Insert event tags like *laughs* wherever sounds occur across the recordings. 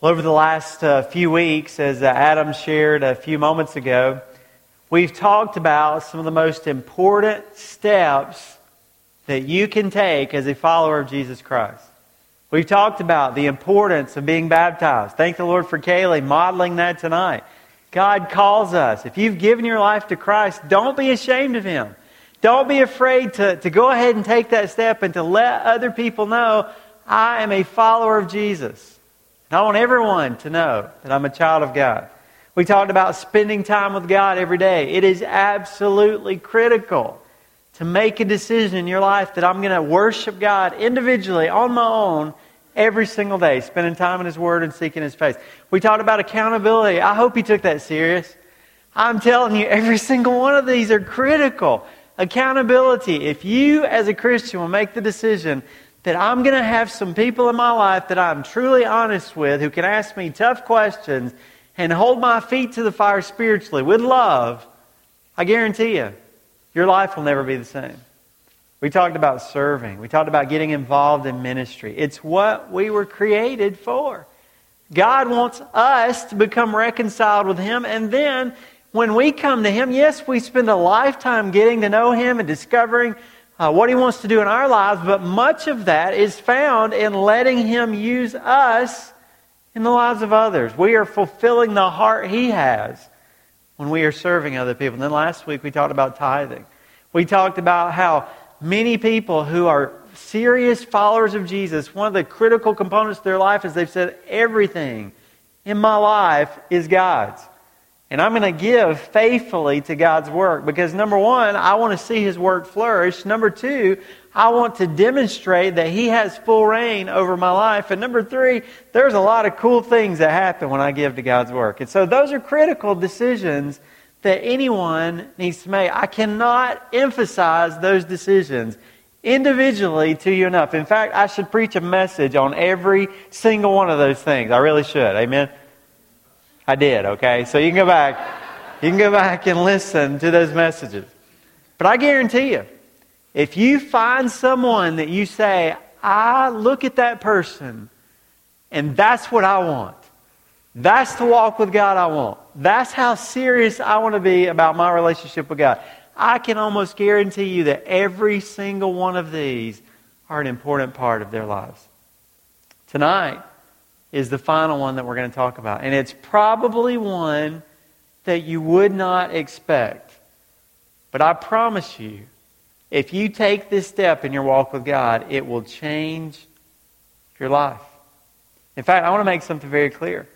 Well, over the last uh, few weeks, as uh, Adam shared a few moments ago, we've talked about some of the most important steps that you can take as a follower of Jesus Christ. We've talked about the importance of being baptized. Thank the Lord for Kaylee modeling that tonight. God calls us. If you've given your life to Christ, don't be ashamed of Him. Don't be afraid to, to go ahead and take that step and to let other people know I am a follower of Jesus. I want everyone to know that I'm a child of God. We talked about spending time with God every day. It is absolutely critical to make a decision in your life that I'm going to worship God individually on my own every single day, spending time in His Word and seeking His face. We talked about accountability. I hope you took that serious. I'm telling you, every single one of these are critical. Accountability. If you, as a Christian, will make the decision that I'm going to have some people in my life that I'm truly honest with who can ask me tough questions and hold my feet to the fire spiritually with love, I guarantee you, your life will never be the same. We talked about serving. We talked about getting involved in ministry. It's what we were created for. God wants us to become reconciled with Him. And then when we come to Him, yes, we spend a lifetime getting to know Him and discovering uh, what He wants to do in our lives, but much of that is found in letting Him use us in the lives of others. We are fulfilling the heart He has when we are serving other people. And then last week we talked about tithing. We talked about how many people who are serious followers of Jesus, one of the critical components of their life is they've said, everything in my life is God's. And I'm going to give faithfully to God's work because number one, I want to see His work flourish. Number two, I want to demonstrate that He has full reign over my life. And number three, there's a lot of cool things that happen when I give to God's work. And so those are critical decisions that anyone needs to make. I cannot emphasize those decisions individually to you enough. In fact, I should preach a message on every single one of those things. I really should. Amen. I did, okay? So you can go back. You can go back and listen to those messages. But I guarantee you, if you find someone that you say, I look at that person and that's what I want. That's the walk with God I want. That's how serious I want to be about my relationship with God. I can almost guarantee you that every single one of these are an important part of their lives. Tonight, is the final one that we're going to talk about. And it's probably one that you would not expect. But I promise you, if you take this step in your walk with God, it will change your life. In fact, I want to make something very clear.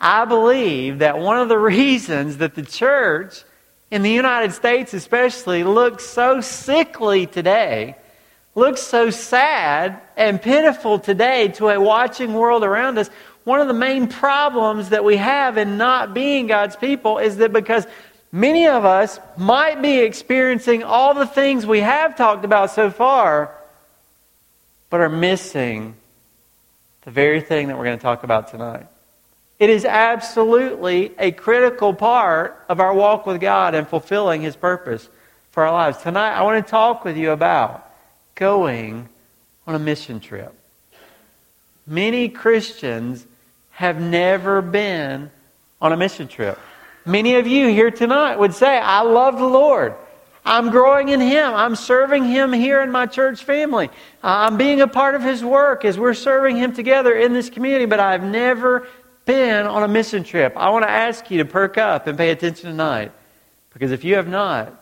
I believe that one of the *laughs* reasons that the church in the United States, especially, looks so sickly today looks so sad and pitiful today to a watching world around us, one of the main problems that we have in not being God's people is that because many of us might be experiencing all the things we have talked about so far, but are missing the very thing that we're going to talk about tonight. It is absolutely a critical part of our walk with God and fulfilling His purpose for our lives. Tonight, I want to talk with you about going on a mission trip. Many Christians have never been on a mission trip. Many of you here tonight would say, I love the Lord. I'm growing in Him. I'm serving Him here in my church family. Uh, I'm being a part of His work as we're serving Him together in this community, but I've never been on a mission trip. I want to ask you to perk up and pay attention tonight. Because if you have not,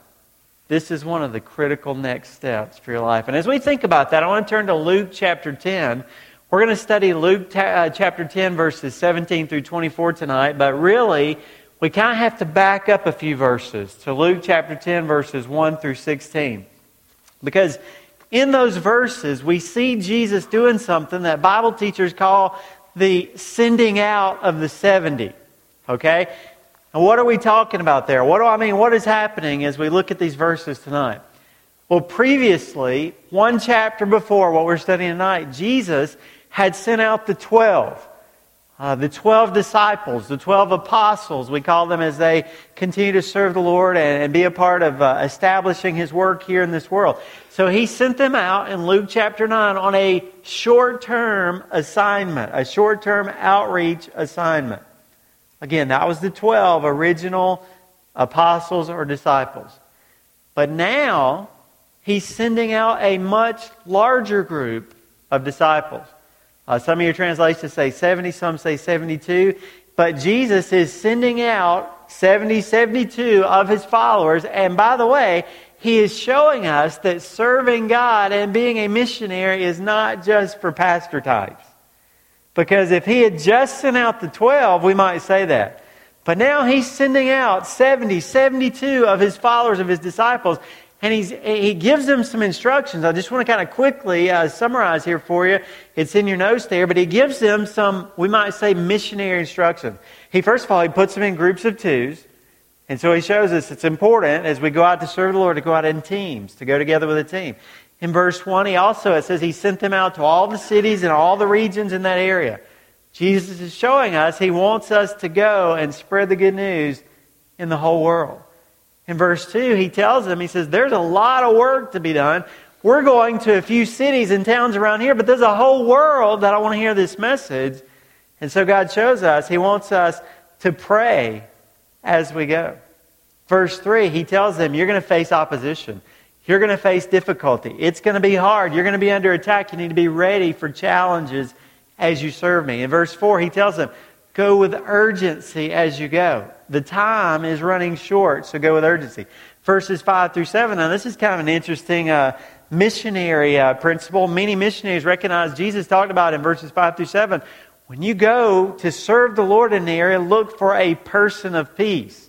this is one of the critical next steps for your life. And as we think about that, I want to turn to Luke chapter 10. We're going to study Luke uh, chapter 10, verses 17 through 24 tonight, but really, we kind of have to back up a few verses to Luke chapter 10, verses 1 through 16. Because in those verses, we see Jesus doing something that Bible teachers call the sending out of the 70. Okay? And what are we talking about there? What do I mean? What is happening as we look at these verses tonight? Well, previously, one chapter before what we're studying tonight, Jesus had sent out the 12. Uh, the 12 disciples, the 12 apostles, we call them as they continue to serve the Lord and, and be a part of uh, establishing His work here in this world. So He sent them out in Luke chapter 9 on a short term assignment, a short term outreach assignment. Again, that was the 12 original apostles or disciples. But now, He's sending out a much larger group of disciples. Uh, some of your translations say 70, some say 72. But Jesus is sending out 70, 72 of his followers. And by the way, he is showing us that serving God and being a missionary is not just for pastor types. Because if he had just sent out the 12, we might say that. But now he's sending out 70, 72 of his followers, of his disciples and he's, he gives them some instructions. I just want to kind of quickly uh, summarize here for you. It's in your notes there, but he gives them some, we might say, missionary instruction. He, first of all, he puts them in groups of twos. And so he shows us it's important as we go out to serve the Lord to go out in teams, to go together with a team. In verse 1, he also, it says he sent them out to all the cities and all the regions in that area. Jesus is showing us he wants us to go and spread the good news in the whole world. In verse 2, he tells them, he says, There's a lot of work to be done. We're going to a few cities and towns around here, but there's a whole world that I want to hear this message. And so God shows us, He wants us to pray as we go. Verse 3, He tells them, You're going to face opposition. You're going to face difficulty. It's going to be hard. You're going to be under attack. You need to be ready for challenges as you serve me. In verse 4, He tells them, Go with urgency as you go. The time is running short, so go with urgency. Verses 5 through 7. Now, this is kind of an interesting uh, missionary uh, principle. Many missionaries recognize Jesus talked about in verses 5 through 7. When you go to serve the Lord in the area, look for a person of peace.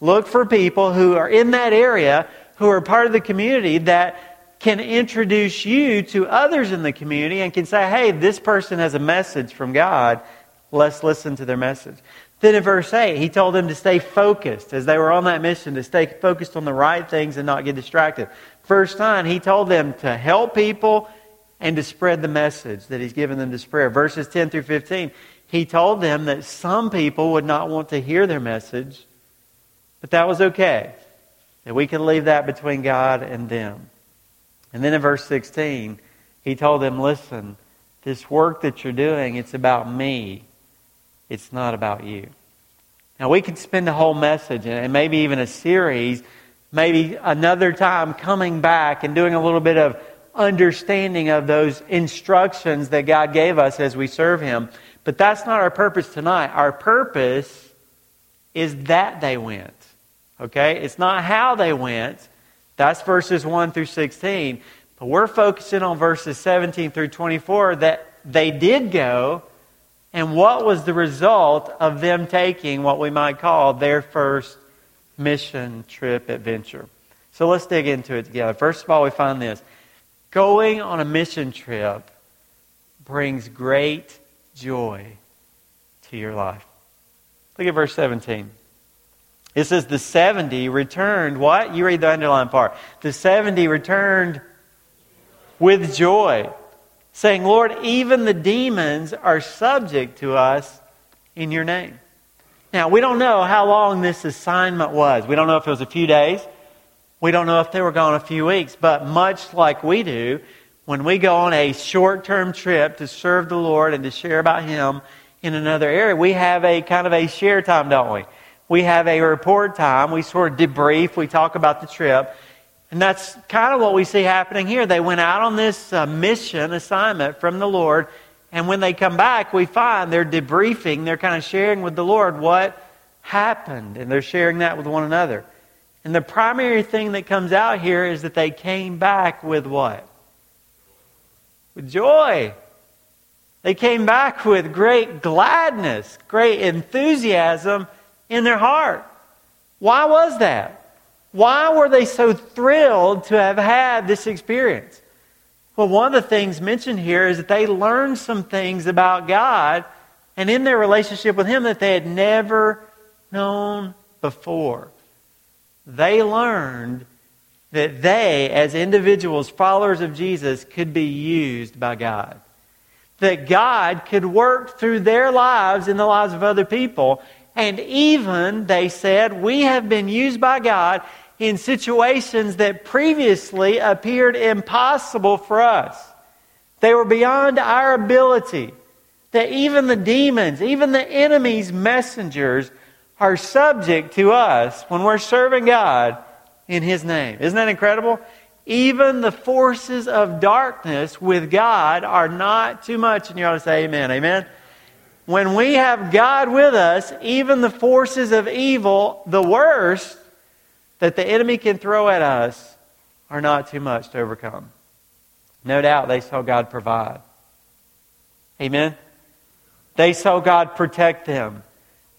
Look for people who are in that area, who are part of the community that can introduce you to others in the community and can say, hey, this person has a message from God Let's listen to their message. Then in verse 8, he told them to stay focused as they were on that mission, to stay focused on the right things and not get distracted. Verse 9, he told them to help people and to spread the message that he's given them to spread. Verses 10 through 15, he told them that some people would not want to hear their message, but that was okay. That we can leave that between God and them. And then in verse 16, he told them, listen, this work that you're doing, it's about me. It's not about you. Now, we could spend a whole message and maybe even a series, maybe another time coming back and doing a little bit of understanding of those instructions that God gave us as we serve Him. But that's not our purpose tonight. Our purpose is that they went. Okay? It's not how they went. That's verses 1 through 16. But we're focusing on verses 17 through 24 that they did go and what was the result of them taking what we might call their first mission trip adventure? So let's dig into it together. First of all, we find this going on a mission trip brings great joy to your life. Look at verse 17. It says, The 70 returned, what? You read the underlined part. The 70 returned with joy saying, Lord, even the demons are subject to us in your name. Now, we don't know how long this assignment was. We don't know if it was a few days. We don't know if they were gone a few weeks. But much like we do, when we go on a short term trip to serve the Lord and to share about Him in another area, we have a kind of a share time, don't we? We have a report time. We sort of debrief. We talk about the trip. And that's kind of what we see happening here. They went out on this uh, mission assignment from the Lord, and when they come back, we find they're debriefing, they're kind of sharing with the Lord what happened, and they're sharing that with one another. And the primary thing that comes out here is that they came back with what? With joy. They came back with great gladness, great enthusiasm in their heart. Why was that? Why were they so thrilled to have had this experience? Well, one of the things mentioned here is that they learned some things about God and in their relationship with Him that they had never known before. They learned that they, as individuals, followers of Jesus, could be used by God. that God could work through their lives in the lives of other people. And even, they said, we have been used by God in situations that previously appeared impossible for us. They were beyond our ability. That even the demons, even the enemy's messengers, are subject to us when we're serving God in His name. Isn't that incredible? Even the forces of darkness with God are not too much. And you ought to say amen. Amen. When we have God with us, even the forces of evil, the worst that the enemy can throw at us, are not too much to overcome. No doubt they saw God provide. Amen. They saw God protect them.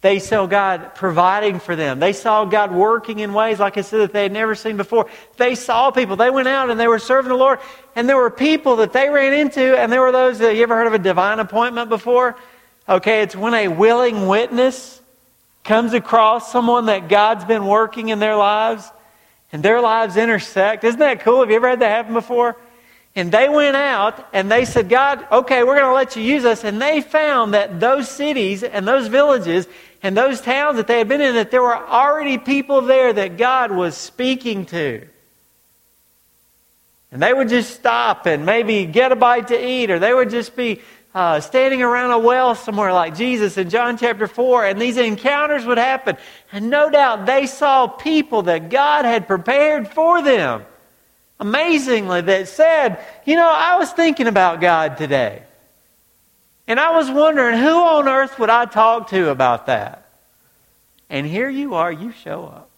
They saw God providing for them. They saw God working in ways, like I said, that they had never seen before. They saw people. They went out and they were serving the Lord. And there were people that they ran into, and there were those that you ever heard of a divine appointment before? Okay, it's when a willing witness comes across someone that God's been working in their lives and their lives intersect. Isn't that cool? Have you ever had that happen before? And they went out and they said, God, okay, we're going to let you use us. And they found that those cities and those villages and those towns that they had been in, that there were already people there that God was speaking to. And they would just stop and maybe get a bite to eat, or they would just be uh, standing around a well somewhere like Jesus in John chapter 4, and these encounters would happen. And no doubt they saw people that God had prepared for them. Amazingly, that said, You know, I was thinking about God today. And I was wondering, who on earth would I talk to about that? And here you are, you show up.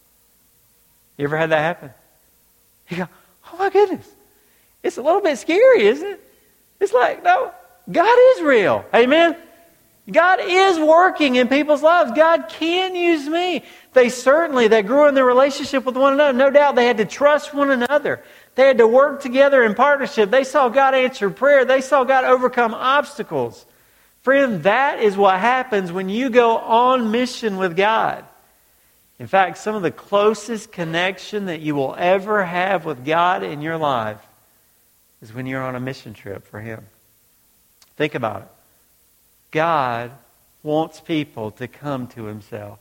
You ever had that happen? You go, oh my goodness. It's a little bit scary, isn't it? It's like, no, God is real. Amen? God is working in people's lives. God can use me. They certainly, they grew in their relationship with one another. No doubt they had to trust one another. They had to work together in partnership. They saw God answer prayer. They saw God overcome obstacles. Friend, that is what happens when you go on mission with God. In fact, some of the closest connection that you will ever have with God in your life is when you're on a mission trip for Him. Think about it. God wants people to come to Himself.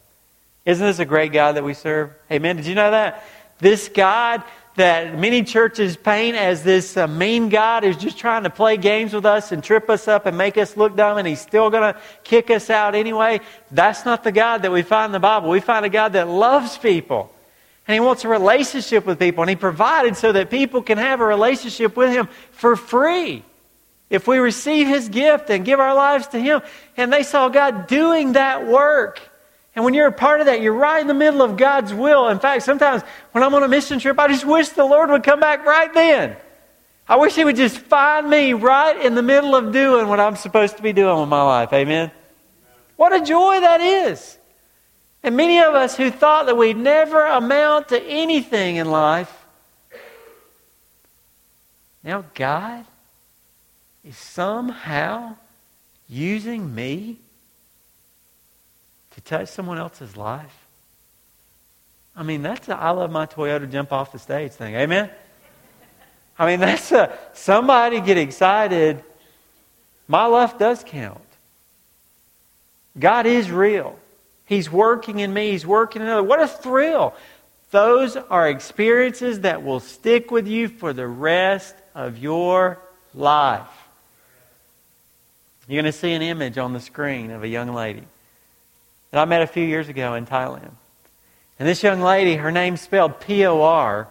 Isn't this a great God that we serve? Amen. Did you know that? This God that many churches paint as this uh, mean God who's just trying to play games with us and trip us up and make us look dumb, and he's still going to kick us out anyway. That's not the God that we find in the Bible. We find a God that loves people. And he wants a relationship with people. And he provided so that people can have a relationship with him for free. If we receive his gift and give our lives to him. And they saw God doing that work. And when you're a part of that, you're right in the middle of God's will. In fact, sometimes when I'm on a mission trip, I just wish the Lord would come back right then. I wish He would just find me right in the middle of doing what I'm supposed to be doing with my life. Amen? What a joy that is. And many of us who thought that we'd never amount to anything in life, now God is somehow using me to touch someone else's life. I mean, that's a I love my Toyota jump off the stage thing. Amen? I mean, that's a somebody get excited. My life does count. God is real. He's working in me, He's working in others. What a thrill! Those are experiences that will stick with you for the rest of your life. You're going to see an image on the screen of a young lady that I met a few years ago in Thailand. And this young lady, her name's spelled P O R,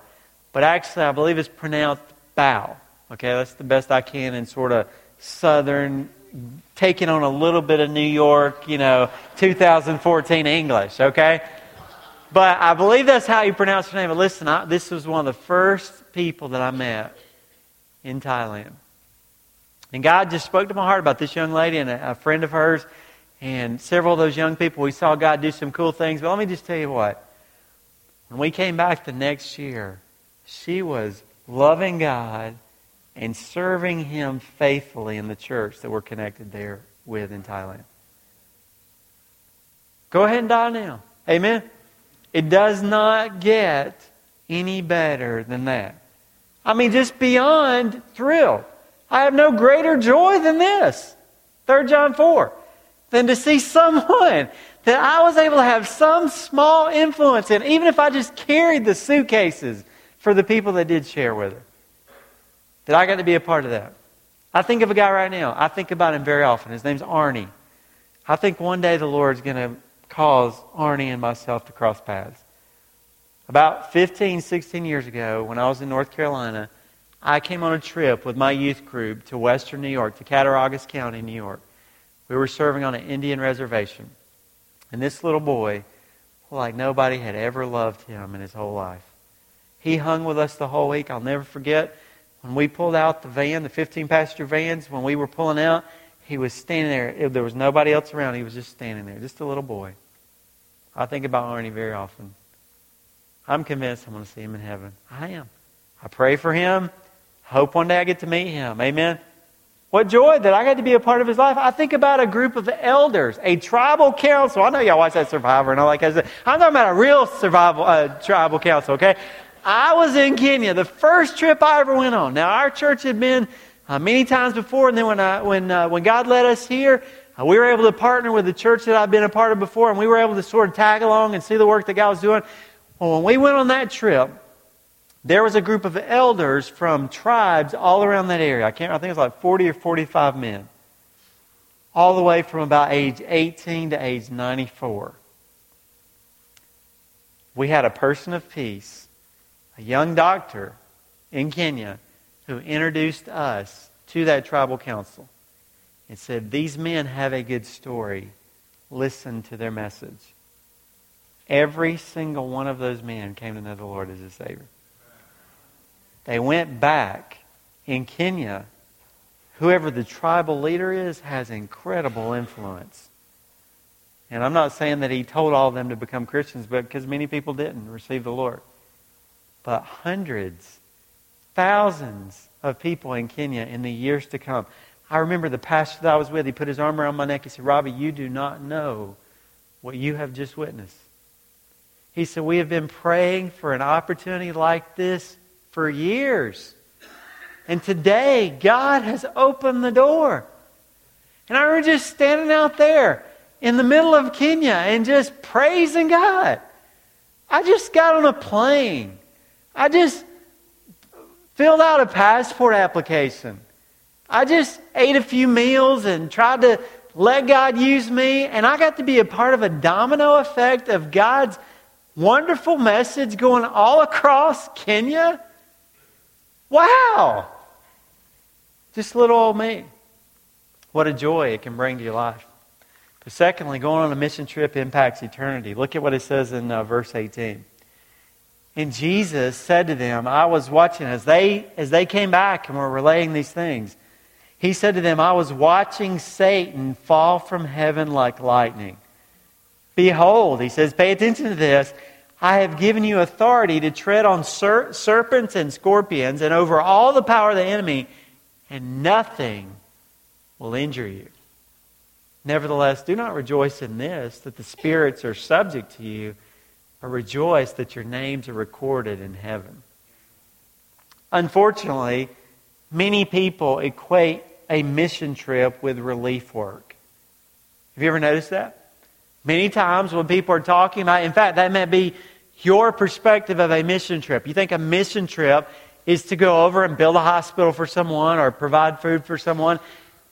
but actually I believe it's pronounced Bao. Okay, that's the best I can in sort of southern, taking on a little bit of New York, you know, 2014 English, okay? But I believe that's how you pronounce her name. But listen, I, this was one of the first people that I met in Thailand. And God just spoke to my heart about this young lady and a, a friend of hers and several of those young people, we saw God do some cool things. But let me just tell you what. When we came back the next year, she was loving God and serving Him faithfully in the church that we're connected there with in Thailand. Go ahead and die now. Amen? It does not get any better than that. I mean, just beyond thrill. I have no greater joy than this. 3 John 4. Than to see someone *laughs* that I was able to have some small influence in, even if I just carried the suitcases for the people that did share with her. That I got to be a part of that. I think of a guy right now. I think about him very often. His name's Arnie. I think one day the Lord's going to cause Arnie and myself to cross paths. About 15, 16 years ago, when I was in North Carolina, I came on a trip with my youth group to western New York, to Cattaraugus County, New York. We were serving on an Indian reservation. And this little boy, like nobody had ever loved him in his whole life. He hung with us the whole week. I'll never forget when we pulled out the van, the 15 passenger vans, when we were pulling out, he was standing there. There was nobody else around. He was just standing there, just a little boy. I think about Arnie very often. I'm convinced I'm going to see him in heaven. I am. I pray for him. Hope one day I get to meet him. Amen. What joy that I got to be a part of his life. I think about a group of elders, a tribal council. I know y'all watch that Survivor and all that kind of stuff. I'm talking about a real survival uh, tribal council, okay? I was in Kenya, the first trip I ever went on. Now, our church had been uh, many times before, and then when, I, when, uh, when God led us here, uh, we were able to partner with the church that I've been a part of before, and we were able to sort of tag along and see the work that God was doing. Well, when we went on that trip, there was a group of elders from tribes all around that area. I can't. I think it was like 40 or 45 men, all the way from about age 18 to age 94. We had a person of peace, a young doctor in Kenya, who introduced us to that tribal council and said, "These men have a good story. Listen to their message." Every single one of those men came to know the Lord as a Savior. They went back in Kenya. Whoever the tribal leader is has incredible influence. And I'm not saying that he told all of them to become Christians, but because many people didn't receive the Lord. But hundreds, thousands of people in Kenya in the years to come. I remember the pastor that I was with, he put his arm around my neck. He said, Robbie, you do not know what you have just witnessed. He said, We have been praying for an opportunity like this for years. And today, God has opened the door. And I remember just standing out there in the middle of Kenya and just praising God. I just got on a plane. I just filled out a passport application. I just ate a few meals and tried to let God use me. And I got to be a part of a domino effect of God's wonderful message going all across Kenya. Wow! Just little old me. What a joy it can bring to your life. But secondly, going on a mission trip impacts eternity. Look at what it says in uh, verse 18. And Jesus said to them, I was watching as they as they came back and were relaying these things. He said to them, I was watching Satan fall from heaven like lightning. Behold, he says, pay attention to this. I have given you authority to tread on ser- serpents and scorpions and over all the power of the enemy, and nothing will injure you. Nevertheless, do not rejoice in this, that the spirits are subject to you, but rejoice that your names are recorded in heaven. Unfortunately, many people equate a mission trip with relief work. Have you ever noticed that? Many times when people are talking about, in fact, that may be your perspective of a mission trip. You think a mission trip is to go over and build a hospital for someone or provide food for someone.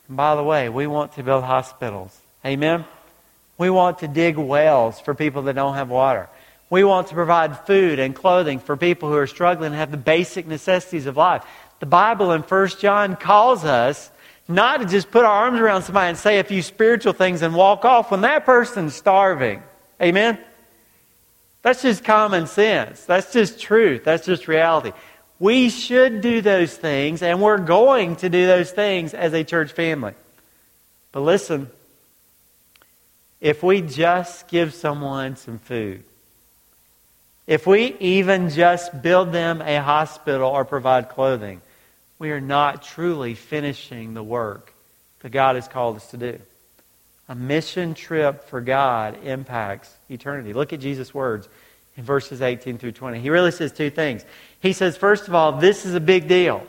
And by the way, we want to build hospitals. Amen? We want to dig wells for people that don't have water. We want to provide food and clothing for people who are struggling and have the basic necessities of life. The Bible in 1 John calls us not to just put our arms around somebody and say a few spiritual things and walk off when that person's starving. Amen? That's just common sense. That's just truth. That's just reality. We should do those things, and we're going to do those things as a church family. But listen, if we just give someone some food, if we even just build them a hospital or provide clothing, we are not truly finishing the work that God has called us to do. A mission trip for God impacts eternity. Look at Jesus' words in verses 18 through 20. He really says two things. He says, first of all, this is a big deal.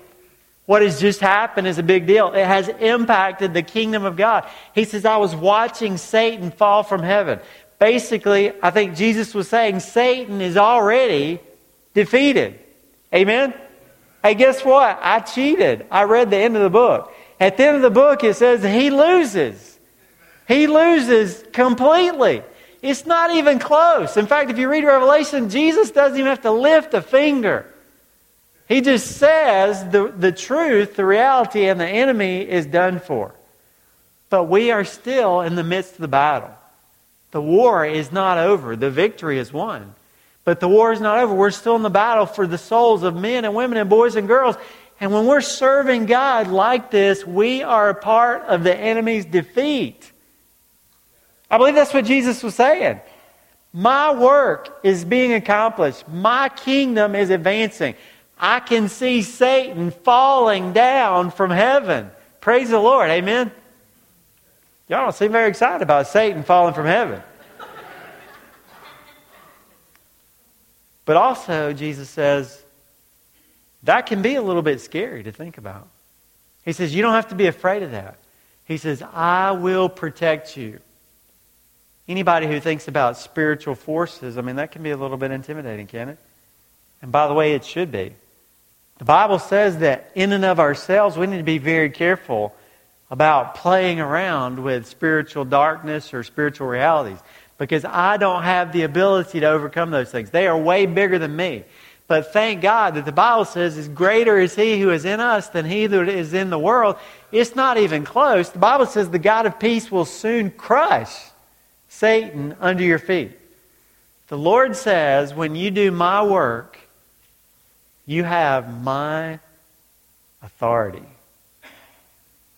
What has just happened is a big deal. It has impacted the kingdom of God. He says, I was watching Satan fall from heaven. Basically, I think Jesus was saying Satan is already defeated. Amen? Hey, guess what? I cheated. I read the end of the book. At the end of the book, it says he loses. He loses completely. It's not even close. In fact, if you read Revelation, Jesus doesn't even have to lift a finger. He just says the, the truth, the reality, and the enemy is done for. But we are still in the midst of the battle. The war is not over. The victory is won. But the war is not over. We're still in the battle for the souls of men and women and boys and girls. And when we're serving God like this, we are a part of the enemy's defeat. I believe that's what Jesus was saying. My work is being accomplished. My kingdom is advancing. I can see Satan falling down from heaven. Praise the Lord. Amen. Y'all don't seem very excited about Satan falling from heaven. But also, Jesus says, that can be a little bit scary to think about. He says, You don't have to be afraid of that. He says, I will protect you. Anybody who thinks about spiritual forces, I mean, that can be a little bit intimidating, can it? And by the way, it should be. The Bible says that in and of ourselves, we need to be very careful about playing around with spiritual darkness or spiritual realities because I don't have the ability to overcome those things. They are way bigger than me. But thank God that the Bible says, is greater is he who is in us than he that is in the world. It's not even close. The Bible says the God of peace will soon crush Satan under your feet. The Lord says, when you do my work, you have my authority.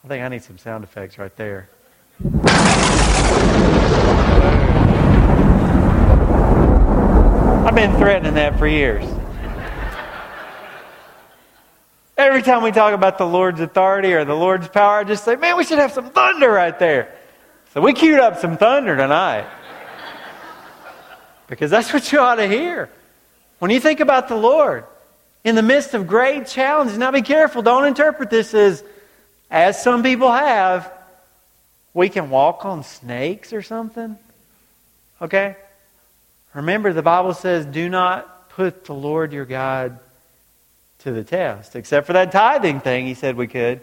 I think I need some sound effects right there. Been threatening that for years. Every time we talk about the Lord's authority or the Lord's power, I just say, man, we should have some thunder right there. So we queued up some thunder tonight. Because that's what you ought to hear. When you think about the Lord, in the midst of great challenges. Now be careful. Don't interpret this as, as some people have, we can walk on snakes or something. Okay? Remember, the Bible says, do not put the Lord your God to the test. Except for that tithing thing, he said we could.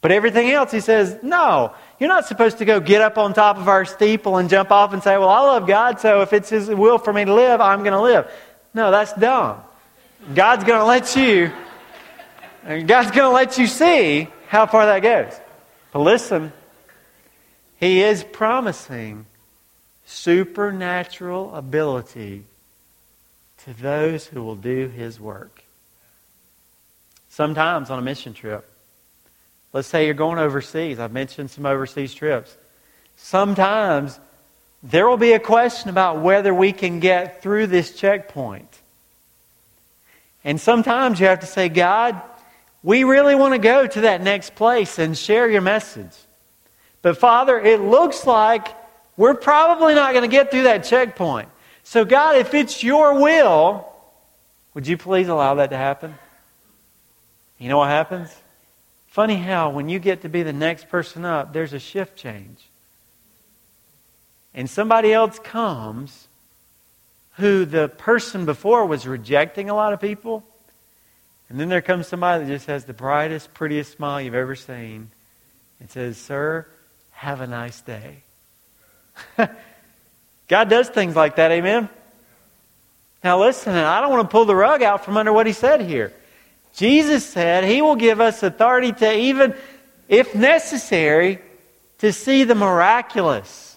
But everything else, he says, no. You're not supposed to go get up on top of our steeple and jump off and say, well, I love God, so if it's his will for me to live, I'm going to live. No, that's dumb. God's going to let you, God's going to let you see how far that goes. But listen, He is promising supernatural ability to those who will do His work. Sometimes on a mission trip, let's say you're going overseas. I've mentioned some overseas trips. Sometimes there will be a question about whether we can get through this checkpoint. And sometimes you have to say, God, we really want to go to that next place and share your message. But Father, it looks like we're probably not going to get through that checkpoint. So, God, if it's your will, would you please allow that to happen? You know what happens? Funny how when you get to be the next person up, there's a shift change. And somebody else comes who the person before was rejecting a lot of people. And then there comes somebody that just has the brightest, prettiest smile you've ever seen and says, Sir, have a nice day. *laughs* God does things like that, amen? Now listen, I don't want to pull the rug out from under what he said here. Jesus said he will give us authority to even, if necessary, to see the miraculous.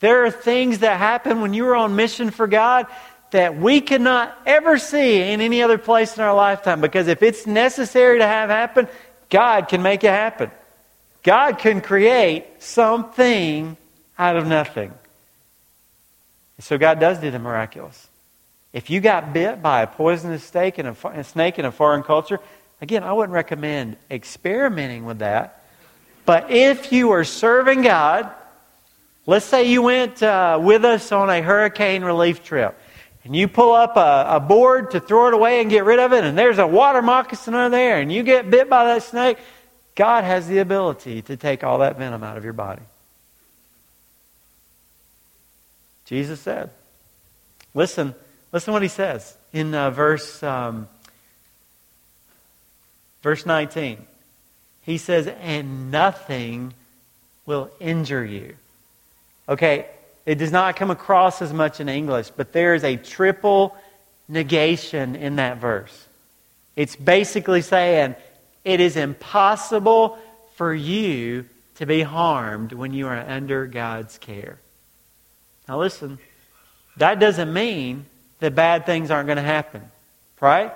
There are things that happen when you're on mission for God that we cannot ever see in any other place in our lifetime because if it's necessary to have happen, God can make it happen. God can create something out of nothing. So God does do the miraculous. If you got bit by a poisonous snake in a, a snake in a foreign culture, again, I wouldn't recommend experimenting with that. But if you are serving God, Let's say you went uh, with us on a hurricane relief trip and you pull up a, a board to throw it away and get rid of it, and there's a water moccasin under there, and you get bit by that snake, God has the ability to take all that venom out of your body. Jesus said. Listen, listen what he says in uh, verse um, verse 19. He says, "And nothing will injure you." Okay, it does not come across as much in English, but there is a triple negation in that verse. It's basically saying it is impossible for you to be harmed when you are under God's care. Now, listen, that doesn't mean that bad things aren't going to happen, right?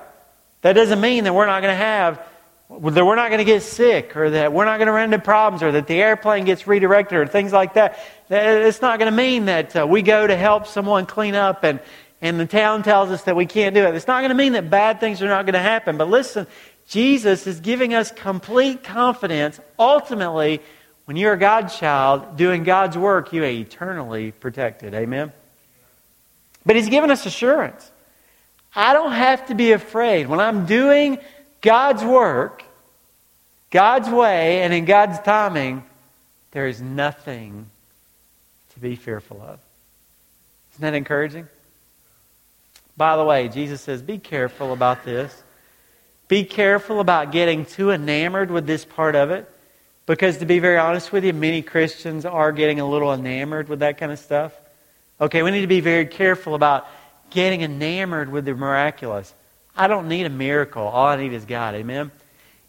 That doesn't mean that we're not going to have, that we're not going to get sick, or that we're not going to run into problems, or that the airplane gets redirected, or things like that. It's not going to mean that uh, we go to help someone clean up and, and the town tells us that we can't do it. It's not going to mean that bad things are not going to happen. But listen, Jesus is giving us complete confidence ultimately when you're a God's child doing God's work, you are eternally protected. Amen? But He's given us assurance. I don't have to be afraid. When I'm doing God's work, God's way, and in God's timing, there is nothing to be fearful of. Isn't that encouraging? By the way, Jesus says, be careful about this. Be careful about getting too enamored with this part of it. Because to be very honest with you, many Christians are getting a little enamored with that kind of stuff. Okay, we need to be very careful about getting enamored with the miraculous. I don't need a miracle. All I need is God. Amen?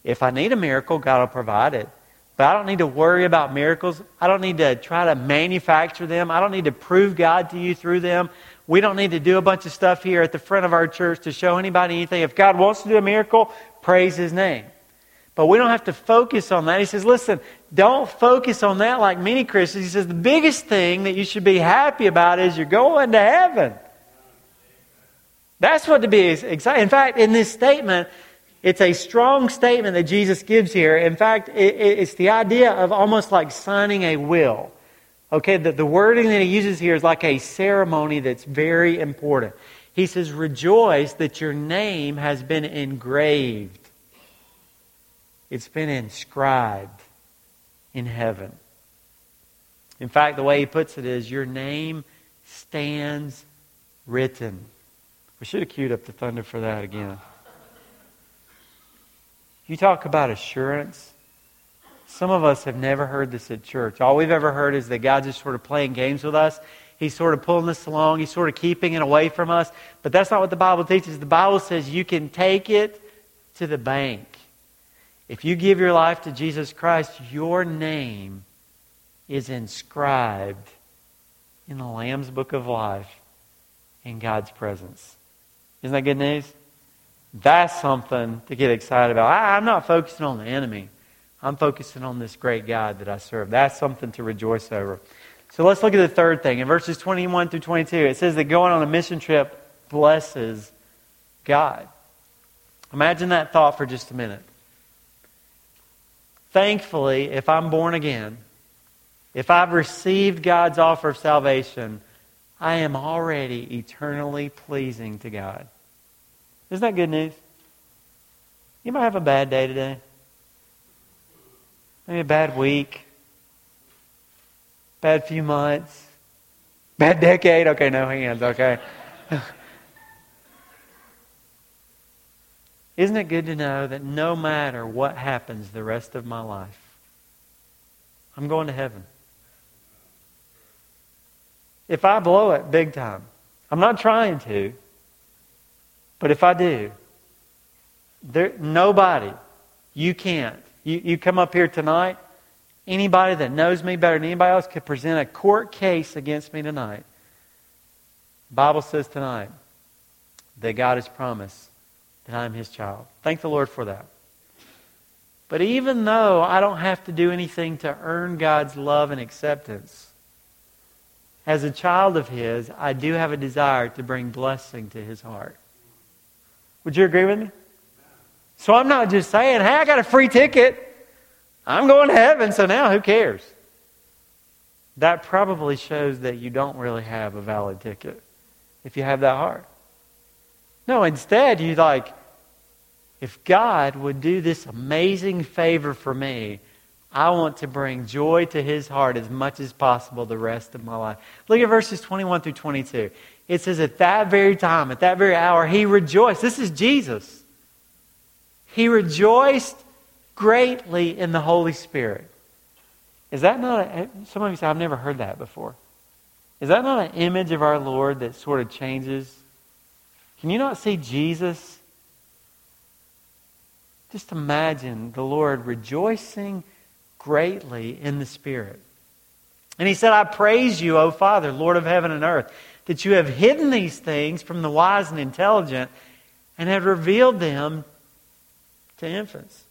If I need a miracle, God will provide it. But I don't need to worry about miracles. I don't need to try to manufacture them. I don't need to prove God to you through them. We don't need to do a bunch of stuff here at the front of our church to show anybody anything. If God wants to do a miracle, praise His name. But we don't have to focus on that. He says, listen, don't focus on that like many Christians. He says, the biggest thing that you should be happy about is you're going to heaven. That's what to be excited. In fact, in this statement, it's a strong statement that Jesus gives here. In fact, it's the idea of almost like signing a will. Okay, the, the wording that he uses here is like a ceremony that's very important. He says, Rejoice that your name has been engraved it's been inscribed in heaven. In fact, the way he puts it is, Your name stands written. We should have queued up the thunder for that again. You talk about assurance. Some of us have never heard this at church. All we've ever heard is that God's just sort of playing games with us. He's sort of pulling us along. He's sort of keeping it away from us. But that's not what the Bible teaches. The Bible says you can take it to the bank. If you give your life to Jesus Christ, your name is inscribed in the Lamb's book of life in God's presence. Isn't that good news? That's something to get excited about. I, am not focusing on the enemy. I'm focusing on this great God that I serve. That's something to rejoice over. So let's look at the third thing. In verses 21 through 22, it says that going on a mission trip blesses God. Imagine that thought for just a minute. Thankfully, if I'm born again, if I've received God's offer of salvation, I am already eternally pleasing to God. Isn't that good news? You might have a bad day today. Maybe a bad week. Bad few months. Bad decade. Okay, no hands. Okay. *laughs* Isn't it good to know that no matter what happens the rest of my life, I'm going to heaven? If I blow it big time, I'm not trying to, but if I do, there, nobody, you can't. You, you come up here tonight, anybody that knows me better than anybody else could present a court case against me tonight. Bible says tonight that God has promised that I'm his child. Thank the Lord for that. But even though I don't have to do anything to earn God's love and acceptance, as a child of his, I do have a desire to bring blessing to his heart. Would you agree with me? So I'm not just saying, hey, I got a free ticket. I'm going to heaven, so now who cares? That probably shows that you don't really have a valid ticket if you have that heart. No, instead, you like, if God would do this amazing favor for me, I want to bring joy to his heart as much as possible the rest of my life. Look at verses 21 through 22. It says, At that very time, at that very hour, he rejoiced. This is Jesus. He rejoiced greatly in the Holy Spirit. Is that not a, some of you say, I've never heard that before. Is that not an image of our Lord that sort of changes? Can you not see Jesus? Just imagine the Lord rejoicing greatly in the Spirit. And he said, I praise you, O Father, Lord of heaven and earth, that you have hidden these things from the wise and intelligent and have revealed them to infants.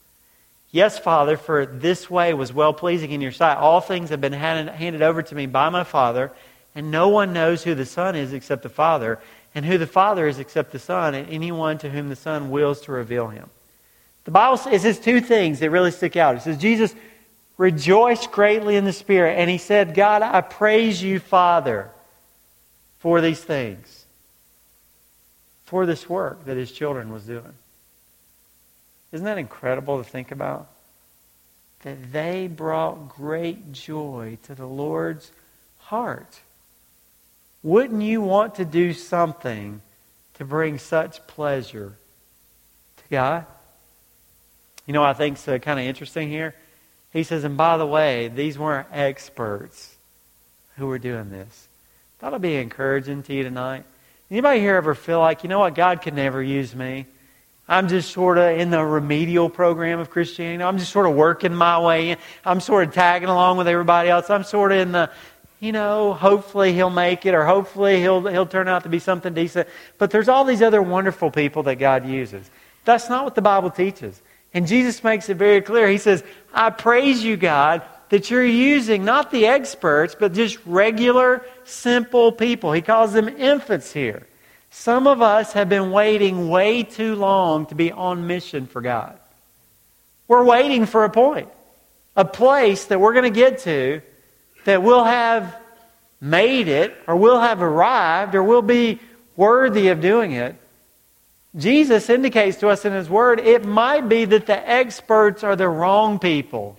Yes, Father, for this way was well pleasing in your sight. All things have been handed over to me by my Father, and no one knows who the Son is except the Father, and who the Father is except the Son, and anyone to whom the Son wills to reveal him. The Bible says two things that really stick out. It says Jesus rejoiced greatly in the Spirit, and he said, God, I praise you, Father, for these things, for this work that his children was doing. Isn't that incredible to think about? That they brought great joy to the Lord's heart. Wouldn't you want to do something to bring such pleasure to God? You know, I think uh, kind of interesting here. He says, and by the way, these weren't experts who were doing this. That'll be encouraging to you tonight. Anybody here ever feel like, you know what, God could never use me? I'm just sort of in the remedial program of Christianity. I'm just sort of working my way in. I'm sort of tagging along with everybody else. I'm sort of in the, you know, hopefully he'll make it or hopefully he'll, he'll turn out to be something decent. But there's all these other wonderful people that God uses. That's not what the Bible teaches. And Jesus makes it very clear. He says, I praise you, God, that you're using not the experts, but just regular, simple people. He calls them infants here. Some of us have been waiting way too long to be on mission for God. We're waiting for a point, a place that we're going to get to that we'll have made it, or we'll have arrived, or we'll be worthy of doing it. Jesus indicates to us in His Word it might be that the experts are the wrong people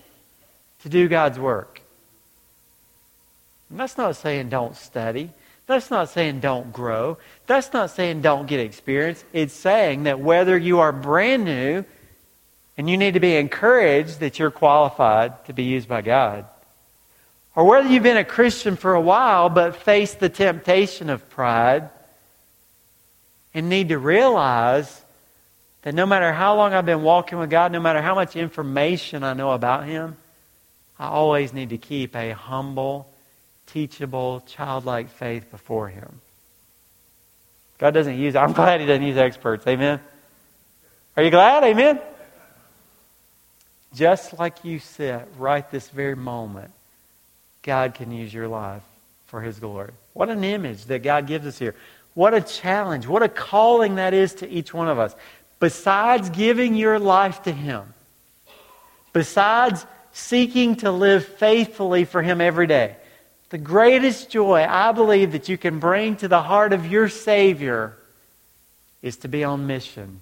to do God's work. And that's not saying don't study. That's not saying don't grow. That's not saying don't get experience. It's saying that whether you are brand new and you need to be encouraged that you're qualified to be used by God, or whether you've been a Christian for a while but face the temptation of pride and need to realize that no matter how long I've been walking with God, no matter how much information I know about Him, I always need to keep a humble, teachable, childlike faith before Him. God doesn't use, I'm *laughs* glad He doesn't use experts. Amen? Are you glad? Amen? Just like you sit right this very moment, God can use your life for His glory. What an image that God gives us here. What a challenge. What a calling that is to each one of us. Besides giving your life to Him, besides seeking to live faithfully for Him every day, the greatest joy I believe that you can bring to the heart of your Savior is to be on mission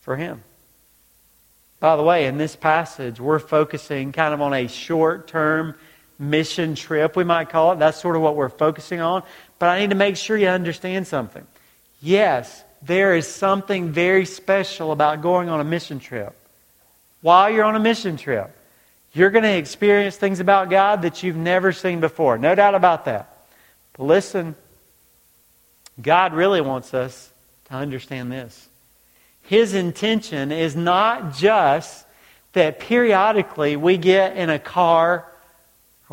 for Him. By the way, in this passage, we're focusing kind of on a short term mission trip, we might call it. That's sort of what we're focusing on. But I need to make sure you understand something. Yes, there is something very special about going on a mission trip. While you're on a mission trip, you're going to experience things about God that you've never seen before. No doubt about that. But listen, God really wants us to understand this. His intention is not just that periodically we get in a car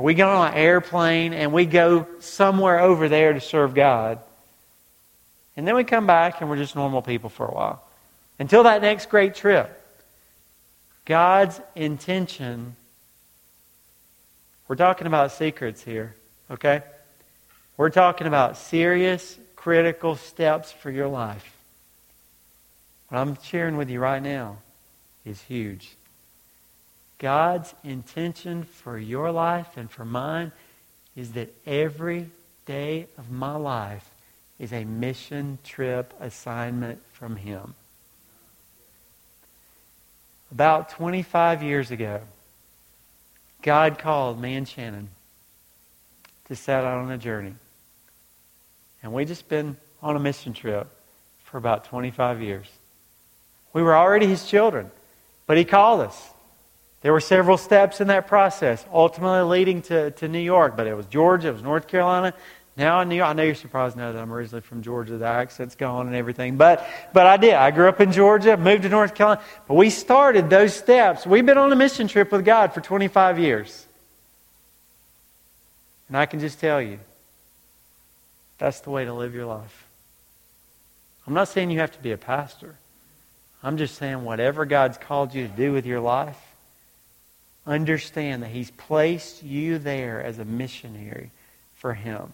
or we get on an airplane and we go somewhere over there to serve God. And then we come back and we're just normal people for a while. Until that next great trip. God's intention, we're talking about secrets here, okay? We're talking about serious, critical steps for your life. What I'm sharing with you right now is huge. God's intention for your life and for mine is that every day of my life is a mission trip assignment from Him. About 25 years ago, God called me and Shannon to set out on a journey. And we've just been on a mission trip for about 25 years. We were already his children, but he called us. There were several steps in that process, ultimately leading to, to New York, but it was Georgia, it was North Carolina, now in New York. I know you're surprised now that I'm originally from Georgia, the accent's gone and everything, but, but I did. I grew up in Georgia, moved to North Carolina, but we started those steps. We've been on a mission trip with God for 25 years. And I can just tell you, that's the way to live your life. I'm not saying you have to be a pastor. I'm just saying whatever God's called you to do with your life, understand that He's placed you there as a missionary for Him.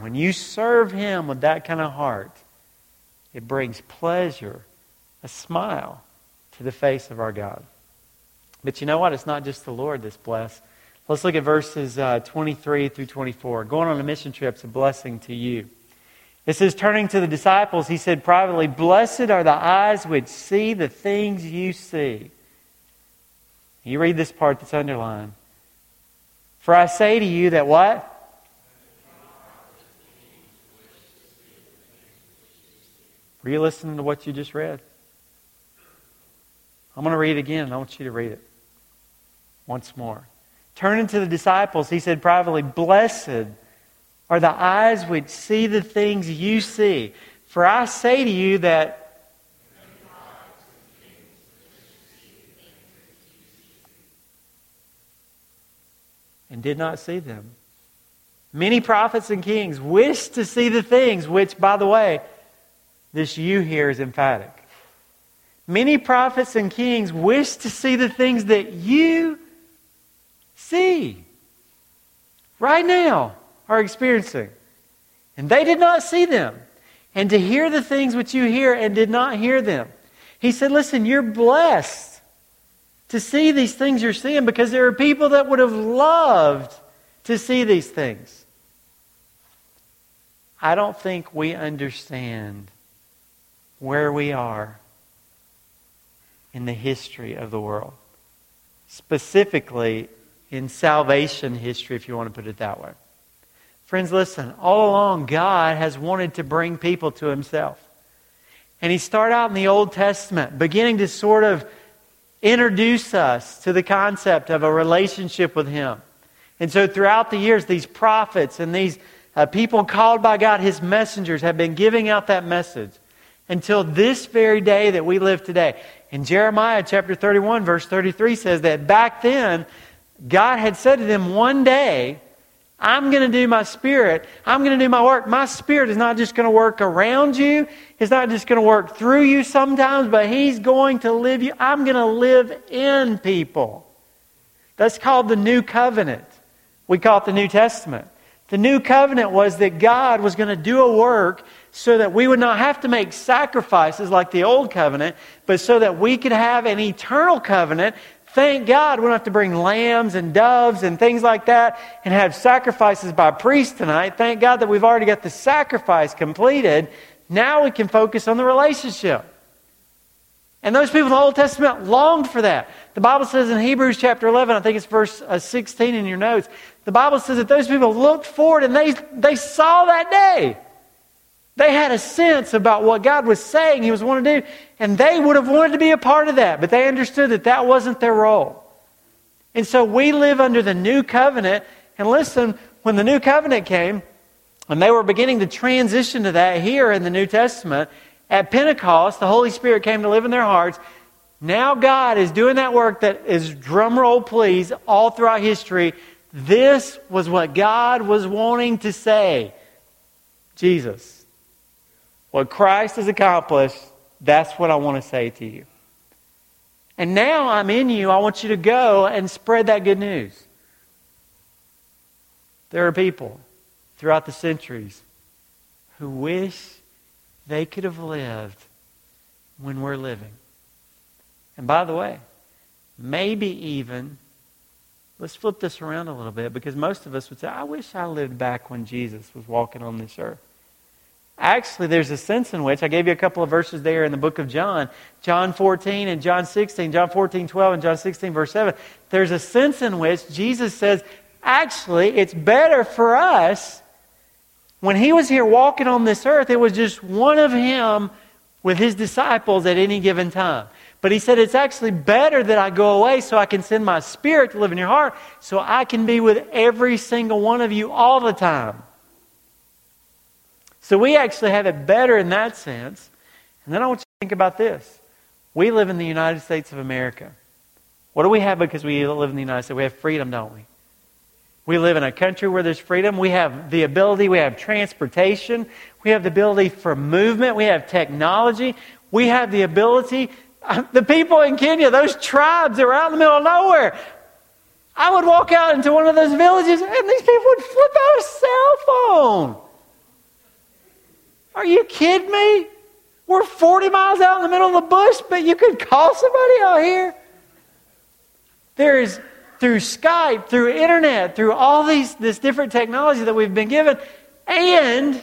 When you serve Him with that kind of heart, it brings pleasure, a smile to the face of our God. But you know what? It's not just the Lord that's blessed. Let's look at verses uh, 23 through 24. Going on a mission trip is a blessing to you. It says, turning to the disciples, he said privately, Blessed are the eyes which see the things you see. You read this part that's underlined. For I say to you that what? Were you listening to what you just read? I'm going to read it again, I want you to read it once more. Turning to the disciples, he said privately, Blessed are the eyes which see the things you see. For I say to you that and did not see them. Many prophets and kings wished to see the things which, by the way, this you here is emphatic. Many prophets and kings wished to see the things that you see right now are experiencing. And they did not see them. And to hear the things which you hear and did not hear them. He said, Listen, you're blessed to see these things you're seeing because there are people that would have loved to see these things. I don't think we understand where we are in the history of the world, specifically in salvation history, if you want to put it that way. Friends, listen, all along, God has wanted to bring people to Himself. And He started out in the Old Testament, beginning to sort of introduce us to the concept of a relationship with Him. And so throughout the years, these prophets and these uh, people called by God, His messengers, have been giving out that message until this very day that we live today. In Jeremiah chapter 31, verse 33 says that back then, God had said to them, One day, I'm going to do my spirit. I'm going to do my work. My spirit is not just going to work around you. It's not just going to work through you sometimes, but He's going to live you. I'm going to live in people. That's called the New Covenant. We call it the New Testament. The New Covenant was that God was going to do a work so that we would not have to make sacrifices like the Old Covenant, but so that we could have an eternal covenant Thank God we don't have to bring lambs and doves and things like that and have sacrifices by priests tonight. Thank God that we've already got the sacrifice completed. Now we can focus on the relationship. And those people in the Old Testament longed for that. The Bible says in Hebrews chapter 11, I think it's verse uh, 16 in your notes, the Bible says that those people looked forward and they, they saw that day. They had a sense about what God was saying He was wanting to do, and they would have wanted to be a part of that, but they understood that that wasn't their role. And so we live under the new covenant, and listen, when the new covenant came, and they were beginning to transition to that here in the New Testament, at Pentecost, the Holy Spirit came to live in their hearts. Now God is doing that work that is, drumroll please, all throughout history. This was what God was wanting to say. Jesus. What Christ has accomplished, that's what I want to say to you. And now I'm in you. I want you to go and spread that good news. There are people throughout the centuries who wish they could have lived when we're living. And by the way, maybe even, let's flip this around a little bit because most of us would say, I wish I lived back when Jesus was walking on this earth. Actually, there's a sense in which, I gave you a couple of verses there in the book of John, John 14 and John 16, John 14, 12 and John 16, verse 7. There's a sense in which Jesus says, actually, it's better for us. When he was here walking on this earth, it was just one of him with his disciples at any given time. But he said, It's actually better that I go away so I can send my spirit to live in your heart so I can be with every single one of you all the time. So we actually have it better in that sense. And then I want you to think about this. We live in the United States of America. What do we have because we live in the United States? We have freedom, don't we? We live in a country where there's freedom. We have the ability, we have transportation, we have the ability for movement, we have technology, we have the ability uh, the people in Kenya, those tribes that were out in the middle of nowhere, I would walk out into one of those villages and these people would flip out a cell phone. Are you kidding me? We're 40 miles out in the middle of the bush, but you could call somebody out here. There is through Skype, through internet, through all these this different technology that we've been given, and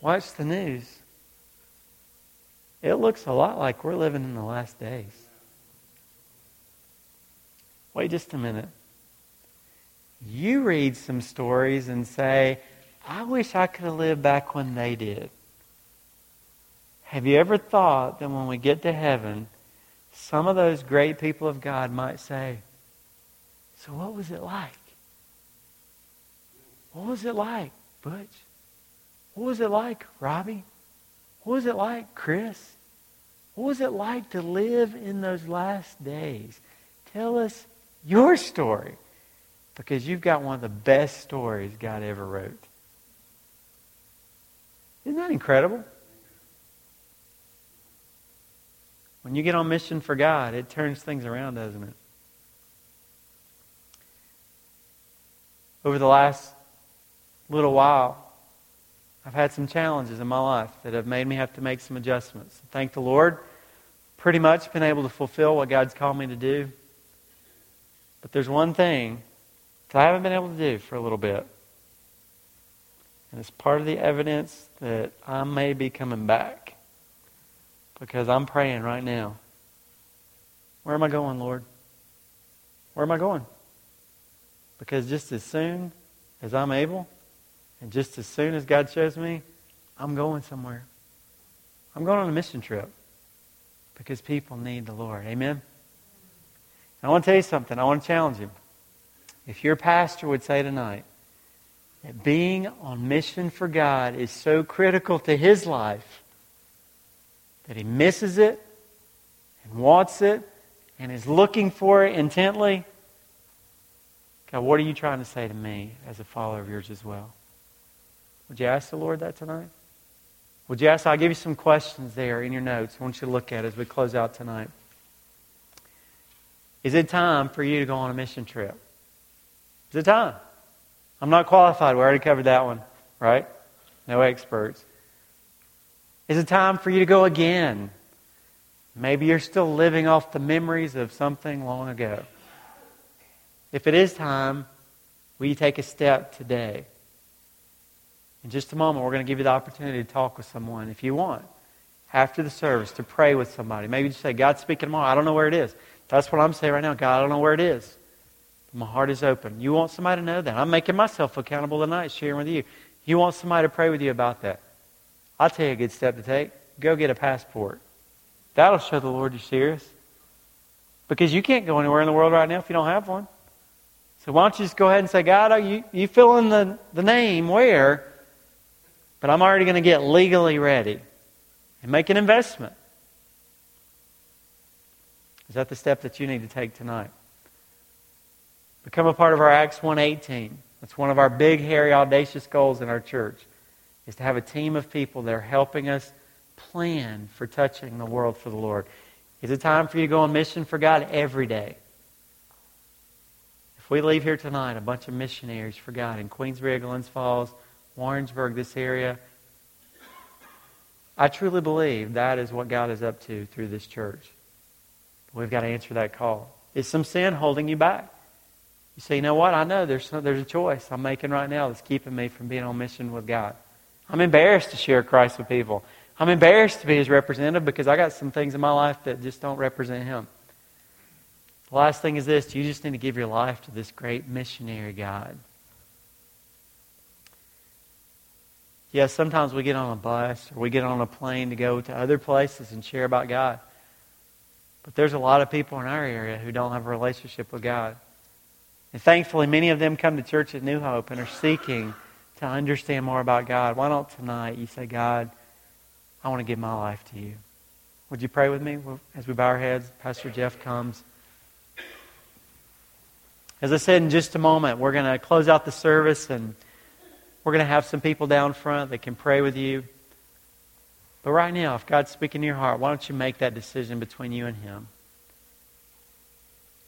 watch the news. It looks a lot like we're living in the last days. Wait just a minute. You read some stories and say, I wish I could have lived back when they did. Have you ever thought that when we get to heaven, some of those great people of God might say, So what was it like? What was it like, Butch? What was it like, Robbie? What was it like, Chris? What was it like to live in those last days? Tell us your story because you've got one of the best stories God ever wrote. Isn't that incredible? When you get on mission for God, it turns things around, doesn't it? Over the last little while, I've had some challenges in my life that have made me have to make some adjustments. Thank the Lord. Pretty much been able to fulfill what God's called me to do. But there's one thing that I haven't been able to do for a little bit. And it's part of the evidence that I may be coming back. Because I'm praying right now. Where am I going, Lord? Where am I going? Because just as soon as I'm able, and just as soon as God shows me, I'm going somewhere. I'm going on a mission trip because people need the Lord. Amen? I want to tell you something. I want to challenge you. If your pastor would say tonight that being on mission for God is so critical to his life that he misses it and wants it and is looking for it intently, God, what are you trying to say to me as a follower of yours as well? Would you ask the Lord that tonight? Would you ask? I'll give you some questions there in your notes. I want you to look at as we close out tonight. Is it time for you to go on a mission trip? Is it time? I'm not qualified. We already covered that one, right? No experts. Is it time for you to go again? Maybe you're still living off the memories of something long ago. If it is time, will you take a step today? In just a moment, we're going to give you the opportunity to talk with someone if you want. After the service, to pray with somebody. Maybe just say, God's speaking tomorrow. I don't know where it is. That's what I'm saying right now. God, I don't know where it is. But My heart is open. You want somebody to know that. I'm making myself accountable tonight, sharing with you. You want somebody to pray with you about that. I'll tell you a good step to take. Go get a passport. That'll show the Lord you're serious. Because you can't go anywhere in the world right now if you don't have one. So why don't you just go ahead and say, God, you, you fill in the, the name where? but I'm already going to get legally ready and make an investment. Is that the step that you need to take tonight? Become a part of our Acts 118. That's one of our big, hairy, audacious goals in our church, is to have a team of people that are helping us plan for touching the world for the Lord. Is it time for you to go on mission for God every day? If we leave here tonight, a bunch of missionaries for God in Queensbury, Glens Falls, Warrensburg, this area. I truly believe that is what God is up to through this church. We've got to answer that call. Is some sin holding you back? You say, you know what? I know there's, there's a choice I'm making right now that's keeping me from being on mission with God. I'm embarrassed to share Christ with people. I'm embarrassed to be his representative because I got some things in my life that just don't represent him. The last thing is this you just need to give your life to this great missionary God. Yes, sometimes we get on a bus or we get on a plane to go to other places and share about God. But there's a lot of people in our area who don't have a relationship with God. And thankfully, many of them come to church at New Hope and are seeking to understand more about God. Why don't tonight you say, God, I want to give my life to you? Would you pray with me as we bow our heads? Pastor Jeff comes. As I said in just a moment, we're going to close out the service and we're going to have some people down front that can pray with you. But right now, if God's speaking to your heart, why don't you make that decision between you and Him?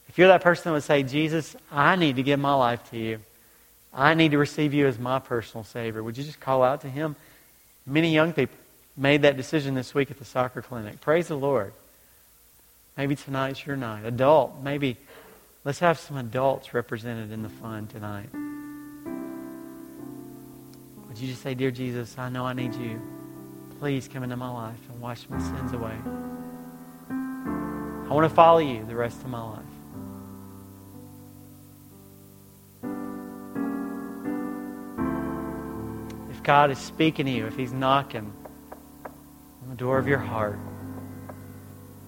If you're that person that would say, Jesus, I need to give my life to you. I need to receive you as my personal Savior. Would you just call out to Him? Many young people made that decision this week at the soccer clinic. Praise the Lord. Maybe tonight's your night. Adult, maybe let's have some adults represented in the fun tonight. Would you just say, Dear Jesus, I know I need you. Please come into my life and wash my sins away. I want to follow you the rest of my life. God is speaking to you, if He's knocking on the door of your heart,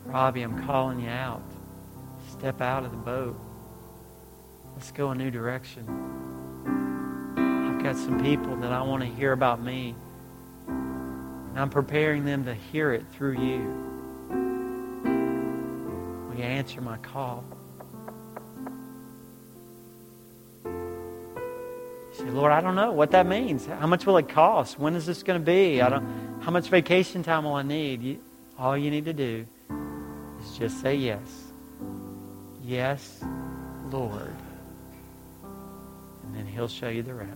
Robbie, I'm calling you out. Step out of the boat. Let's go a new direction. I've got some people that I want to hear about me. And I'm preparing them to hear it through you. Will you answer my call? Say, Lord, I don't know what that means. How much will it cost? When is this going to be? I don't. How much vacation time will I need? You, all you need to do is just say yes. Yes, Lord. And then He'll show you the rest.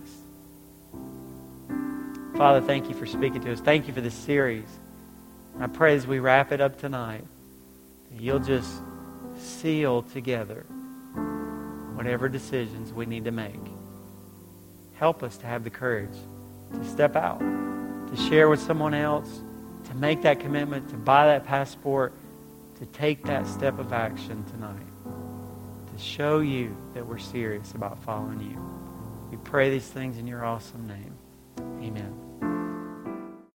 Father, thank you for speaking to us. Thank you for this series. I pray as we wrap it up tonight, you'll just seal together whatever decisions we need to make. Help us to have the courage to step out, to share with someone else, to make that commitment, to buy that passport, to take that step of action tonight, to show you that we're serious about following you. We pray these things in your awesome name. Amen.